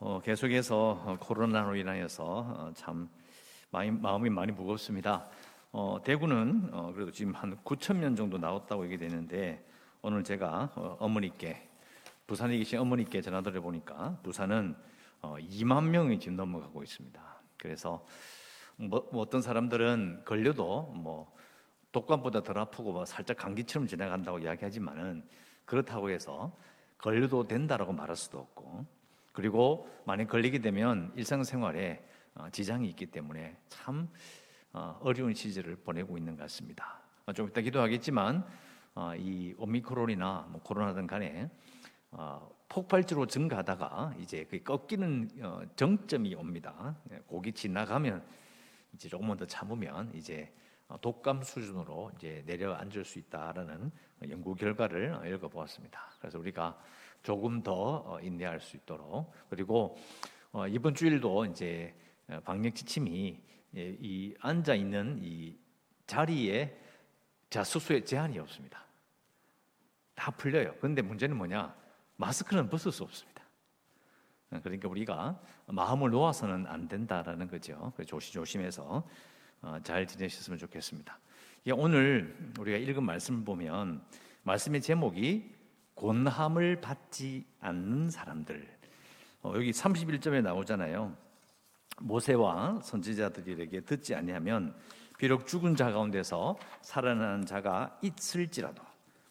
어, 계속해서 어, 코로나로 인하여서 어, 참 많이, 마음이 많이 무겁습니다. 어, 대구는 어, 그래도 지금 한 9천 명 정도 나왔다고 얘기 되는데 오늘 제가 어, 머니께 부산에 계신 어머니께 전화드려 보니까 부산은 어, 2만 명이 지금 넘어가고 있습니다. 그래서 뭐, 뭐 어떤 사람들은 걸려도 뭐 독감보다 덜 아프고 뭐 살짝 감기처럼 지나간다고 이야기하지만은 그렇다고 해서 걸려도 된다라고 말할 수도 없고 그리고 만약 걸리게 되면 일상생활에 어, 지장이 있기 때문에 참 어, 어려운 시절을 보내고 있는 것 같습니다. 어, 좀 이따 기도하겠지만 이 오미크론이나 뭐 코로나든 간에 폭발적으로 증가하다가 이제 그 꺾이는 정점이 옵니다. 고기 예, 지나가면 이제 조금만 더 참으면 이제 독감 수준으로 이제 내려앉을 수 있다라는 연구 결과를 읽어보았습니다. 그래서 우리가 조금 더 어, 인내할 수 있도록 그리고 어, 이번 주일도 이제 어, 방역 지침이 예, 이 앉아 있는 이 자리에 자수수에 제한이 없습니다. 다 풀려요. 그런데 문제는 뭐냐? 마스크는 벗을 수 없습니다. 그러니까 우리가 마음을 놓아서는 안 된다라는 거죠. 조심조심해서 잘 지내셨으면 좋겠습니다. 오늘 우리가 읽은 말씀을 보면 말씀의 제목이 권함을 받지 않는 사람들. 어, 여기 31점에 나오잖아요. 모세와 선지자들에게 듣지 아니하면 비록 죽은 자 가운데서 살아나는 자가 있을지라도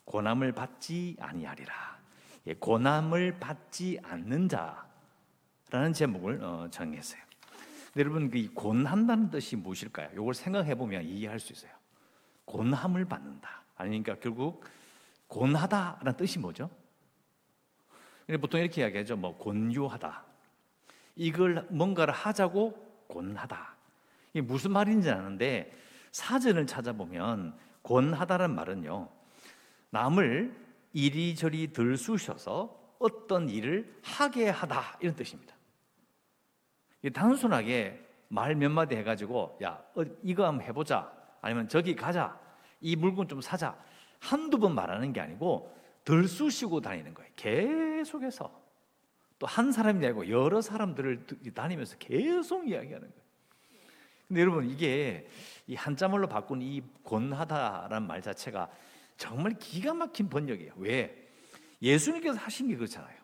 고남을 받지 아니하리라. 예, 고남을 받지 않는 자라는 제목을 어, 정했어요. 여러분 그 곤한다는 뜻이 무엇일까요? 이걸 생각해 보면 이해할 수 있어요. 곤함을 받는다. 아니니까 결국 곤하다라는 뜻이 뭐죠? 보통 이렇게 이야기하죠. 뭐 곤유하다. 이걸 뭔가를 하자고 곤하다. 이게 무슨 말인지 아는데 사전을 찾아보면 곤하다는 말은요. 남을 이리저리 들쑤셔서 어떤 일을 하게 하다 이런 뜻입니다. 단순하게 말 몇 마디 해가지고 야 어, 이거 한번 해보자 아니면 저기 가자 이 물건 좀 사자 한두 번 말하는 게 아니고 들쑤시고 다니는 거예요. 계속해서. 또 한 사람이 아니고 여러 사람들을 다니면서 계속 이야기하는 거예요. 근데 여러분 이게 이 한자말로 바꾼 이 권하다라는 말 자체가 정말 기가 막힌 번역이에요. 왜? 예수님께서 하신 게 그렇잖아요.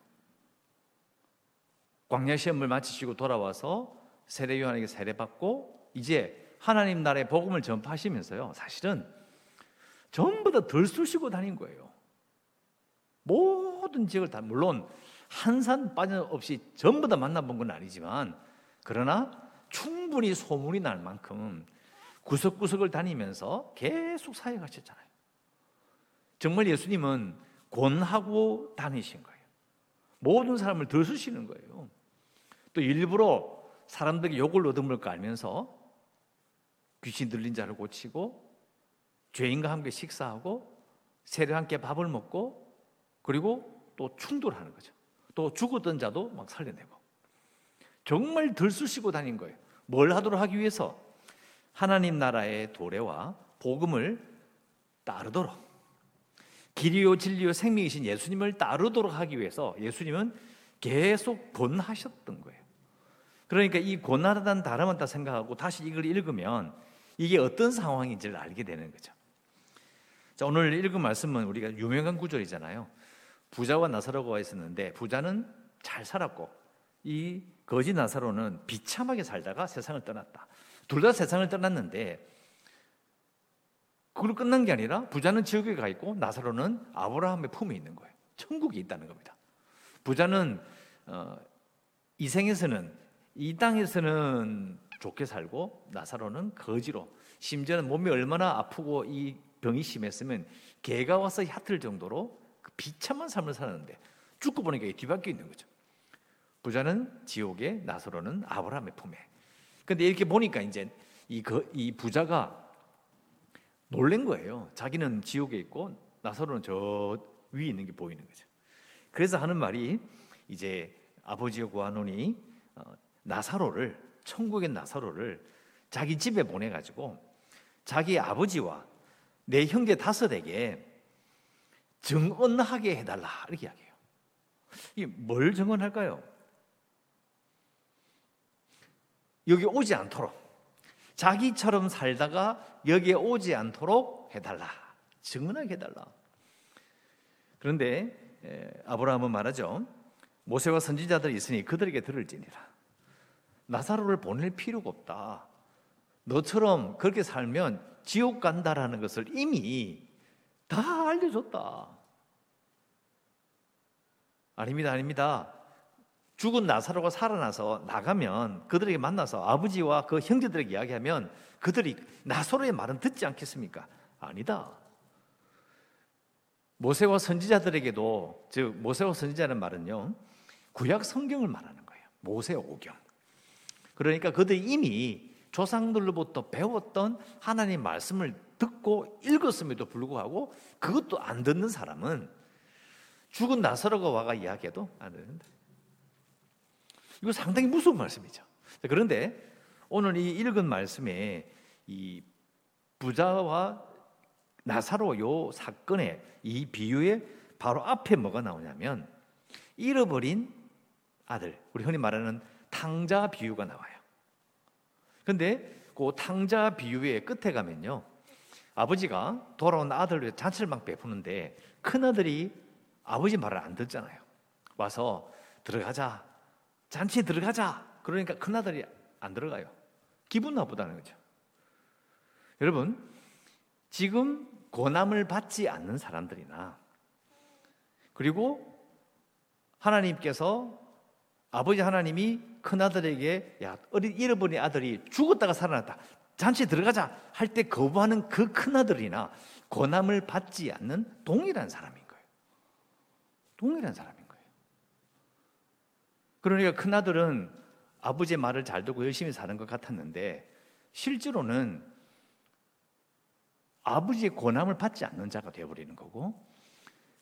광야 시험을 마치시고 돌아와서 세례 요한에게 세례 받고 이제 하나님 나라의 복음을 전파하시면서요. 사실은 전부 다 들쑤시고 다닌 거예요. 모든 지역을 다 물론 한 산 빠짐없이 전부 다 만나본 건 아니지만 그러나 충분히 소문이 날 만큼 구석구석을 다니면서 계속 사역하셨잖아요. 정말 예수님은 권하고 다니신 거예요. 모든 사람을 들쑤시는 거예요. 또 일부러 사람들에게 욕을 얻어먹을까 알면서 귀신 들린 자를 고치고 죄인과 함께 식사하고 세례 함께 밥을 먹고 그리고 또 충돌하는 거죠. 또 죽었던 자도 막 살려내고 정말 들쑤시고 다닌 거예요. 뭘 하도록 하기 위해서 하나님 나라의 도래와 복음을 따르도록 길이요 진리요 생명이신 예수님을 따르도록 하기 위해서 예수님은 계속 권하셨던 거예요. 그러니까 이 권하다는 딱 생각하고 다시 이걸 읽으면 이게 어떤 상황인지를 알게 되는 거죠. 자, 오늘 읽은 말씀은 우리가 유명한 구절이잖아요. 부자와 나사로가 있었는데 부자는 잘 살았고 이 거지 나사로는 비참하게 살다가 세상을 떠났다. 둘 다 세상을 떠났는데 그걸로 끝난 게 아니라 부자는 지옥에 가 있고 나사로는 아브라함의 품에 있는 거예요. 천국에 있다는 겁니다. 부자는 어, 이 생에서는 이 땅에서는 좋게 살고 나사로는 거지로 심지어는 몸이 얼마나 아프고 이 병이 심했으면 개가 와서 얕을 정도로 그 비참한 삶을 살았는데 죽고 보니까 뒤바뀌어 있는 거죠. 부자는 지옥에 나서로는 아브라함의 품에. 근데 이렇게 보니까 이제 이, 그, 이 부자가 놀란 거예요. 자기는 지옥에 있고 나사로는 저 위에 있는 게 보이는 거죠. 그래서 하는 말이 이제 아버지가 구하노니 어, 나사로를 천국의 나사로를 자기 집에 보내가지고 자기 아버지와 내 형제 다섯에게 정언하게 해달라 이렇게 이야기해요. 이뭘 정언할까요? 여기 오지 않도록 자기처럼 살다가 여기에 오지 않도록 해달라. 증언하게 해달라. 그런데 아브라함은 말하죠. 모세와 선지자들이 있으니 그들에게 들을지니라. 나사로를 보낼 필요가 없다. 너처럼 그렇게 살면 지옥 간다라는 것을 이미 다 알려줬다. 아닙니다, 아닙니다. 죽은 나사로가 살아나서 나가면 그들에게 만나서 아버지와 그 형제들에게 이야기하면 그들이 나사로의 말은 듣지 않겠습니까? 아니다. 모세와 선지자들에게도 즉 모세와 선지자는 말은요 구약 성경을 말하는 거예요. 모세 오경. 그러니까 그들이 이미 조상들로부터 배웠던 하나님 말씀을 듣고 읽었음에도 불구하고 그것도 안 듣는 사람은 죽은 나사로가 와가 이야기해도 안 듣는다. 이거 상당히 무서운 말씀이죠. 그런데 오늘 이 읽은 말씀에 이 부자와 나사로 요 사건의 이 비유의 바로 앞에 뭐가 나오냐면 잃어버린 아들, 우리 흔히 말하는 탕자 비유가 나와요. 근데 그 탕자 비유의 끝에 가면요. 아버지가 돌아온 아들을 잔치를 막 베푸는데 큰 아들이 아버지 말을 안 듣잖아요. 와서 들어가자. 잔치에 들어가자. 그러니까 큰 아들이 안 들어가요. 기분 나쁘다는 거죠. 여러분, 지금 고남을 받지 않는 사람들이나 그리고 하나님께서 아버지 하나님이 큰 아들에게 야 잃어버린 아들이 죽었다가 살아났다 잔치에 들어가자 할 때 거부하는 그 큰 아들이나 고남을 받지 않는 동일한 사람인 거예요. 동일한 사람인 거예요. 그러니까 큰 아들은 아버지의 말을 잘 듣고 열심히 사는 것 같았는데 실제로는 아버지의 고남을 받지 않는 자가 되어버리는 거고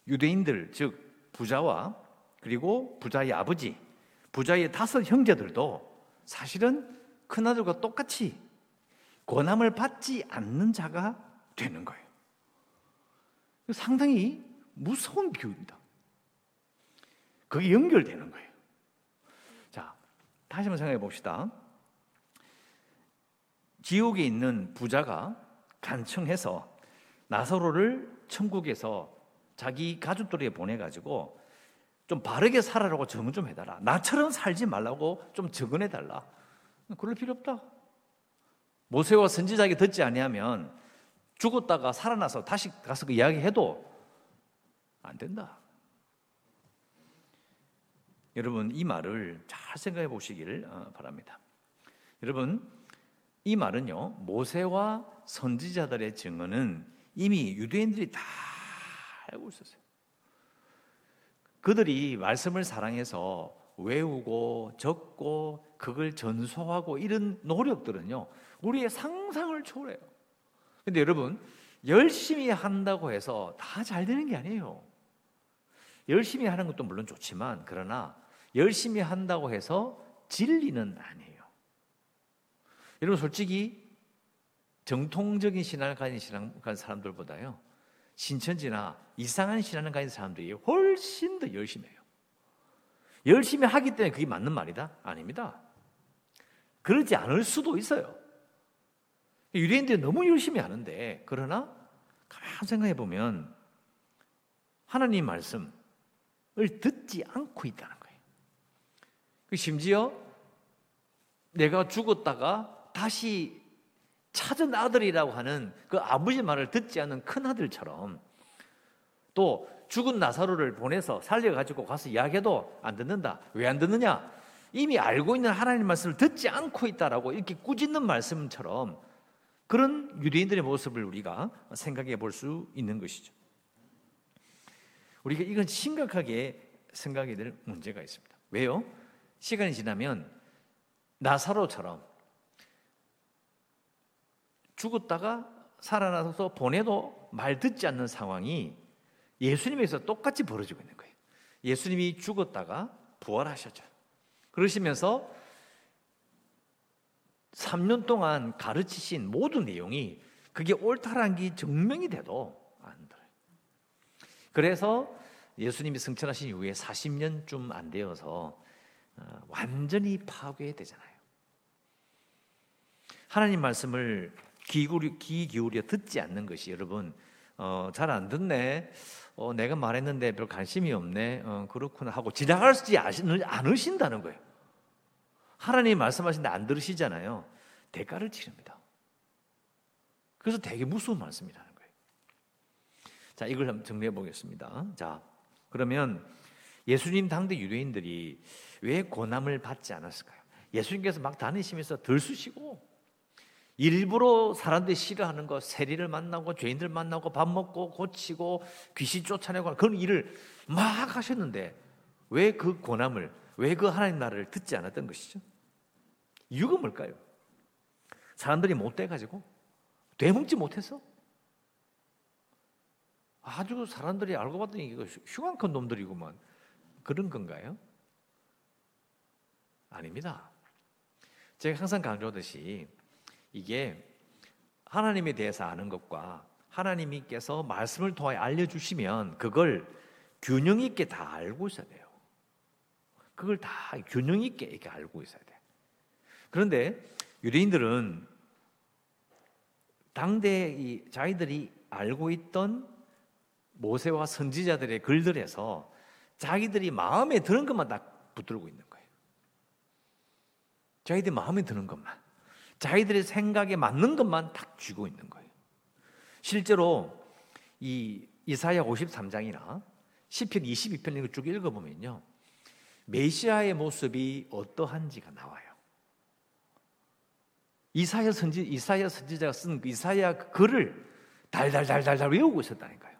유대인들 즉 부자와 그리고 부자의 아버지 부자의 다섯 형제들도 사실은 큰아들과 똑같이 고남을 받지 않는 자가 되는 거예요. 상당히 무서운 비유입니다. 그게 연결되는 거예요. 자, 다시 한번 생각해 봅시다. 지옥에 있는 부자가 간청해서 나사로를 천국에서 자기 가족들에게 보내가지고 좀 바르게 살아라고 정은 좀 해달라. 나처럼 살지 말라고 좀 적은해달라. 그럴 필요 없다. 모세와 선지자에게 듣지 아니하면 죽었다가 살아나서 다시 가서 그 이야기해도 안 된다. 여러분 이 말을 잘 생각해 보시길 어, 바랍니다. 여러분 이 말은요 모세와 선지자들의 증언은 이미 유대인들이 다 알고 있었어요. 그들이 말씀을 사랑해서 외우고 적고 그걸 전수하고 이런 노력들은요 우리의 상상을 초월해요. 근데 여러분 열심히 한다고 해서 다 잘 되는 게 아니에요. 열심히 하는 것도 물론 좋지만 그러나 열심히 한다고 해서 진리는 아니에요. 여러분 솔직히 정통적인 신앙을 가진 신앙 가진 사람들보다요. 신천지나 이상한 신앙을 가진 사람들이 훨씬 더 열심히 해요. 열심히 하기 때문에 그게 맞는 말이다? 아닙니다. 그러지 않을 수도 있어요. 유대인들이 너무 열심히 하는데, 그러나, 가만 생각해 보면, 하나님 말씀을 듣지 않고 있다는 거예요. 그 심지어 내가 죽었다가 다시 찾은 아들이라고 하는 그 아버지 말을 듣지 않는 큰 아들처럼 또 죽은 나사로를 보내서 살려가지고 가서 이야기해도 안 듣는다. 왜 안 듣느냐? 이미 알고 있는 하나님 말씀을 듣지 않고 있다라고 이렇게 꾸짖는 말씀처럼 그런 유대인들의 모습을 우리가 생각해 볼 수 있는 것이죠. 우리가 이건 심각하게 생각해야 될 문제가 있습니다. 왜요? 시간이 지나면 나사로처럼 죽었다가 살아나서 보내도 말 듣지 않는 상황이 예수님에서 똑같이 벌어지고 있는 거예요. 예수님이 죽었다가 부활하셨죠. 그러시면서 3년 동안 가르치신 모든 내용이 그게 옳다라는 게 증명이 돼도 안 들어요. 그래서 예수님이 승천하신 이후에 40년쯤 안 되어서 어, 완전히 파괴되잖아요. 하나님 말씀을 귀 귀 기울여 듣지 않는 것이 여러분 어, 잘 안 듣네. 어, 내가 말했는데 별 관심이 없네. 어, 그렇구나 하고 지나갈지 않으신다는 거예요. 하나님 말씀하신데 안 들으시잖아요. 대가를 치릅니다. 그래서 되게 무서운 말씀이라는 거예요. 자, 이걸 한번 정리해 보겠습니다. 자, 그러면 예수님 당대 유대인들이 왜 고난을 받지 않았을까요? 예수님께서 막 다니시면서 들쑤시고 일부러 사람들이 싫어하는 거 세리를 만나고 죄인들 만나고 밥 먹고 고치고 귀신 쫓아내고 그런 일을 막 하셨는데 왜 그 고난을 왜 그 하나님 나라를 듣지 않았던 것이죠? 이유가 뭘까요? 사람들이 못 돼 가지고 되먹지 못해서 아주 사람들이 알고 봤더니 이거 흉악한 놈들이구만 그런 건가요? 아닙니다. 제가 항상 강조하듯이 이게 하나님에 대해서 아는 것과 하나님께서 말씀을 통해 알려주시면 그걸 균형 있게 다 알고 있어야 돼요. 그걸 다 균형 있게 이렇게 알고 있어야 돼. 그런데 유대인들은 당대 이 자기들이 알고 있던 모세와 선지자들의 글들에서 자기들이 마음에 드는 것만 딱 붙들고 있는 거예요. 자기들이 마음에 드는 것만. 자기들의 생각에 맞는 것만 딱 쥐고 있는 거예요. 실제로 이 이사야 53장이나 시편 22편을 쭉 읽어보면요. 메시아의 모습이 어떠한지가 나와요. 이사야 선지 이사야 선지자가 쓴그 이사야 글을 달달달달달 외우고 있었다니까요.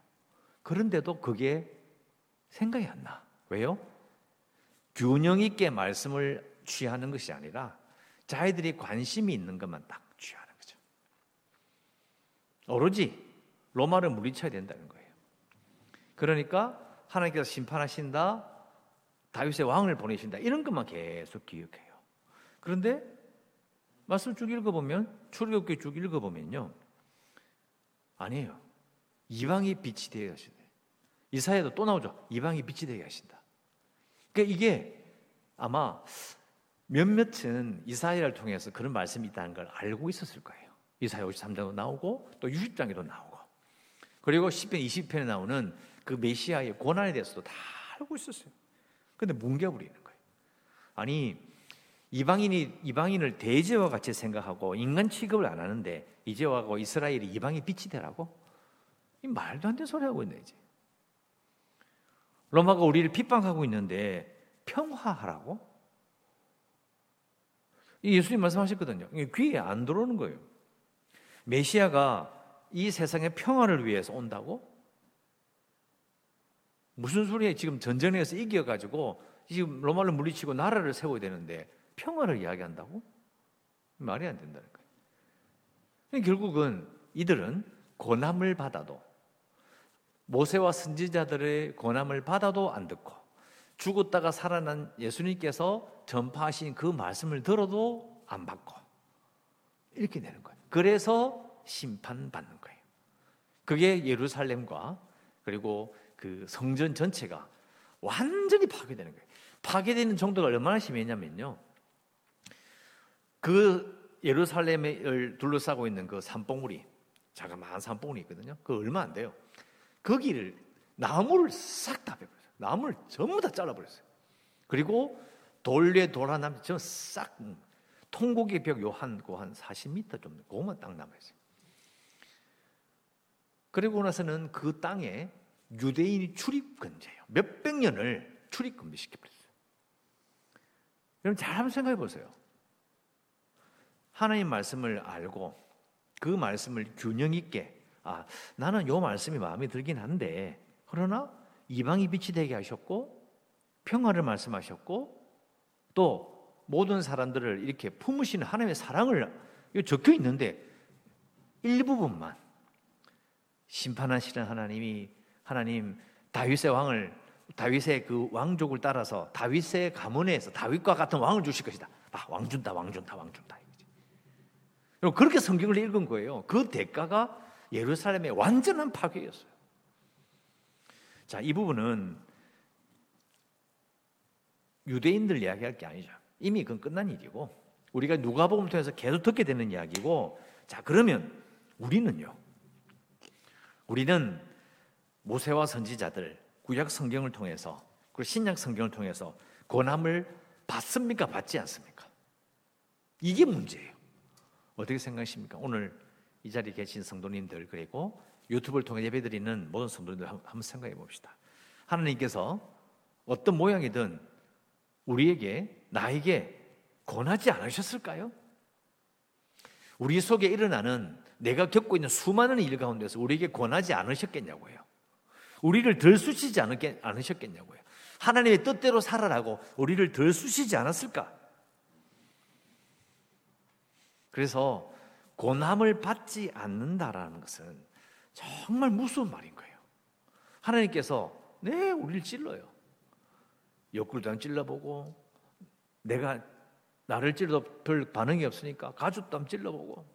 그런데도 그게 생각이 안 나. 왜요? 균형 있게 말씀을 취하는 것이 아니라 자기들이 관심이 있는 것만 딱 취하는 거죠. 오로지 로마를 물리쳐야 된다는 거예요. 그러니까 하나님께서 심판하신다, 다윗의 왕을 보내신다 이런 것만 계속 기억해요. 그런데 말씀 쭉 읽어보면 출애굽기 쭉 읽어보면요, 아니에요. 이방이 빛이 되게 하시네. 이사야도 또 나오죠. 이방이 빛이 되게 하신다. 그러니까 이게 아마 몇몇은 이사야를 통해서 그런 말씀이 있다는 걸 알고 있었을 거예요. 이사야 53장도 나오고 또 60장에도 나오고 그리고 10편 20편에 나오는 그 메시아의 고난에 대해서도 다 알고 있었어요. 근데 뭉개버리는 거예요. 아니 이방인이 이방인을 대제와 같이 생각하고 인간 취급을 안 하는데 이제 와고 이스라엘이 이방이 빛이 되라고? 이 말도 안 되는 소리 하고 있네 이제. 로마가 우리를 핍박하고 있는데 평화하라고? 예수님 말씀하셨거든요. 귀에 안 들어오는 거예요. 메시아가 이 세상의 평화를 위해서 온다고? 무슨 소리에 지금 전쟁에서 이겨가지고 지금 로마를 물리치고 나라를 세워야 되는데 평화를 이야기한다고? 말이 안 된다는 거예요. 결국은 이들은 고난을 받아도 모세와 선지자들의 고난을 받아도 안 듣고 죽었다가 살아난 예수님께서 전파하신 그 말씀을 들어도 안 받고 이렇게 되는 거예요. 그래서 심판받는 거예요. 그게 예루살렘과 그리고 그 성전 전체가 완전히 파괴되는 거예요. 파괴되는 정도가 얼마나 심했냐면요. 그 예루살렘을 둘러싸고 있는 그 산봉우리, 자그마한 산봉우리 있거든요. 그 얼마 안 돼요. 거기를 나무를 싹 다 베버렸어요. 나무를 전부 다 잘라버렸어요. 그리고 돌에 돌아남 저싹 통곡의 벽 요한 고한 40m 좀 그것만 딱 남아있어요. 그리고 나서는 그 땅에 유대인이 출입 금지예요. 몇백 년을 출입 금지시켜버렸어요. 여러분 잘 한번 생각해 보세요. 하나님 말씀을 알고 그 말씀을 균형 있게 아 나는 요 말씀이 마음에 들긴 한데 그러나 이방이 빛이 되게 하셨고 평화를 말씀하셨고 또 모든 사람들을 이렇게 품으시는 하나님의 사랑을 적혀 있는데 일부분만 심판하시는 하나님이 하나님 다윗의 왕을 다윗의 그 왕족을 따라서 다윗의 가문에서 다윗과 같은 왕을 주실 것이다. 아, 왕 준다, 왕 준다, 왕 준다. 그렇게 성경을 읽은 거예요. 그 대가가 예루살렘의 완전한 파괴였어요. 자, 이 부분은 유대인들 이야기할 게 아니죠. 이미 그건 끝난 일이고 우리가 누가복음 통해서 계속 듣게 되는 이야기고 자 그러면 우리는요. 우리는 모세와 선지자들 구약 성경을 통해서 그리고 신약 성경을 통해서 권함을 받습니까? 받지 않습니까? 이게 문제예요. 어떻게 생각하십니까? 오늘 이 자리에 계신 성도님들 그리고 유튜브를 통해 예배드리는 모든 성도님들 한번 생각해 봅시다. 하나님께서 어떤 모양이든 우리에게 나에게 권하지 않으셨을까요? 우리 속에 일어나는 내가 겪고 있는 수많은 일 가운데서 우리에게 권하지 않으셨겠냐고요. 우리를 덜 수시지 않으셨겠냐고요. 하나님의 뜻대로 살아라고 우리를 덜 수시지 않았을까? 그래서 고남을 받지 않는다라는 것은 정말 무서운 말인 거예요. 하나님께서 네, 우리를 찔러요. 옆구리도 한 찔러보고 내가 나를 찔러도 별 반응이 없으니까 가족도 한번 찔러보고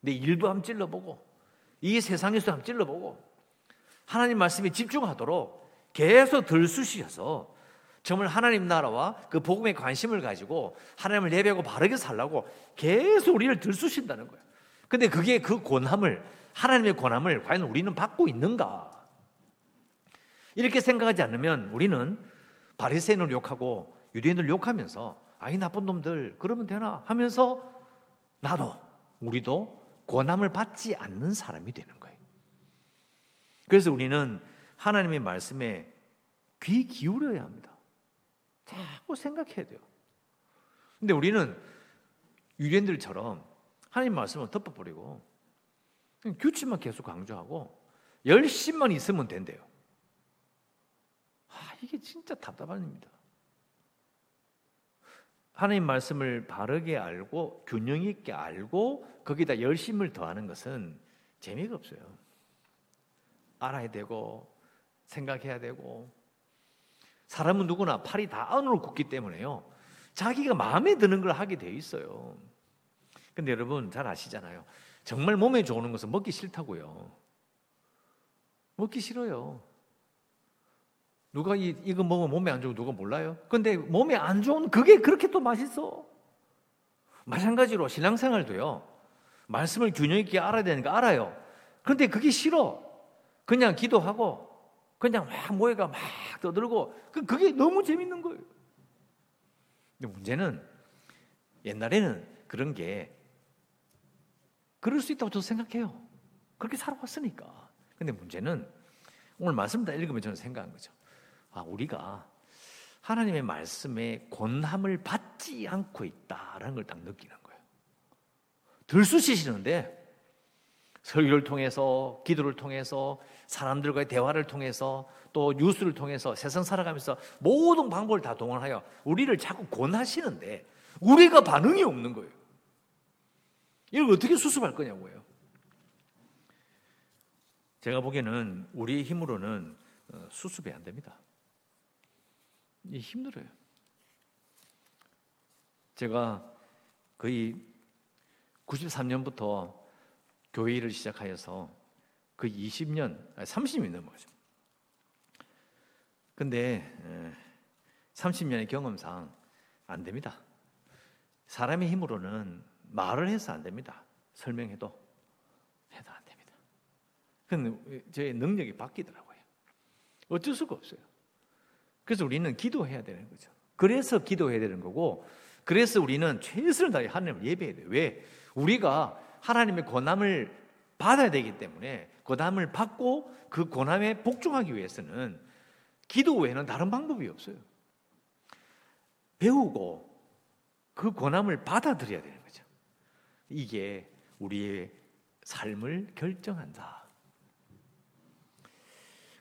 내 일도 한번 찔러보고 이 세상에서 한번 찔러보고 하나님 말씀에 집중하도록 계속 들쑤시셔서 정말 하나님 나라와 그 복음에 관심을 가지고 하나님을 예배하고 바르게 살라고 계속 우리를 들쑤신다는 거예요. 근데 그게 그 권함을 하나님의 권함을 과연 우리는 받고 있는가? 이렇게 생각하지 않으면 우리는 바리새인을 욕하고 유대인을 욕하면서 아이 나쁜 놈들 그러면 되나 하면서 나도 우리도 권함을 받지 않는 사람이 되는 거예요. 그래서 우리는 하나님의 말씀에 귀 기울여야 합니다. 자꾸 생각해야 돼요. 근데 우리는 유대인들처럼 하나님 말씀을 덮어버리고 규칙만 계속 강조하고 열심만 있으면 된대요. 아, 이게 진짜 답답한 일입니다. 하나님 말씀을 바르게 알고 균형 있게 알고 거기다 열심을 더하는 것은 재미가 없어요. 알아야 되고 생각해야 되고 사람은 누구나 팔이 다 안으로 굽기 때문에요. 자기가 마음에 드는 걸 하게 돼 있어요. 근데 여러분 잘 아시잖아요. 정말 몸에 좋은 것은 먹기 싫다고요. 먹기 싫어요. 누가 이, 이거 먹으면 몸에 안 좋고 누가 몰라요? 근데 몸에 안 좋은 그게 그렇게 또 맛있어. 마찬가지로 신앙생활도요. 말씀을 균형 있게 알아야 거 알아요. 그런데 그게 싫어. 그냥 기도하고 그냥 막 모여가 막 떠들고 그, 그게 너무 재밌는 거예요. 근데 문제는 옛날에는 그런 게 그럴 수 있다고 저도 생각해요. 그렇게 살아왔으니까. 근데 문제는 오늘 말씀 다 읽으면 저는 생각한 거죠. 아, 우리가 하나님의 말씀에 권함을 받지 않고 있다라는 걸 딱 느끼는 거예요. 들쑤시시는데 설교를 통해서 기도를 통해서 사람들과의 대화를 통해서 또 뉴스를 통해서 세상 살아가면서 모든 방법을 다 동원하여 우리를 자꾸 권하시는데 우리가 반응이 없는 거예요. 이걸 어떻게 수습할 거냐고요. 제가 보기에는 우리의 힘으로는 어, 수습이 안 됩니다. 힘들어요. 제가 거의 93년부터 교회 일을 시작하여서 그 20년, 30년이 넘어가죠. 근데 30년의 경험상 안 됩니다. 사람의 힘으로는 말을 해서 안 됩니다. 설명해도 해도 안 됩니다. 근데 제 능력이 바뀌더라고요. 어쩔 수가 없어요. 그래서 우리는 기도해야 되는 거죠. 그래서 기도해야 되는 거고, 그래서 우리는 최선을 다해 하나님을 예배해야 돼요. 왜? 우리가 하나님의 권함을 받아야 되기 때문에 권함을 받고 그 권함에 복종하기 위해서는 기도 외에는 다른 방법이 없어요. 배우고 그 권함을 받아들여야 거죠. 이게 우리의 삶을 결정한다.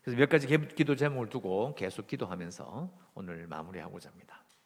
그래서 몇 가지 기도 제목을 두고 계속 기도하면서 오늘 마무리하고자 합니다.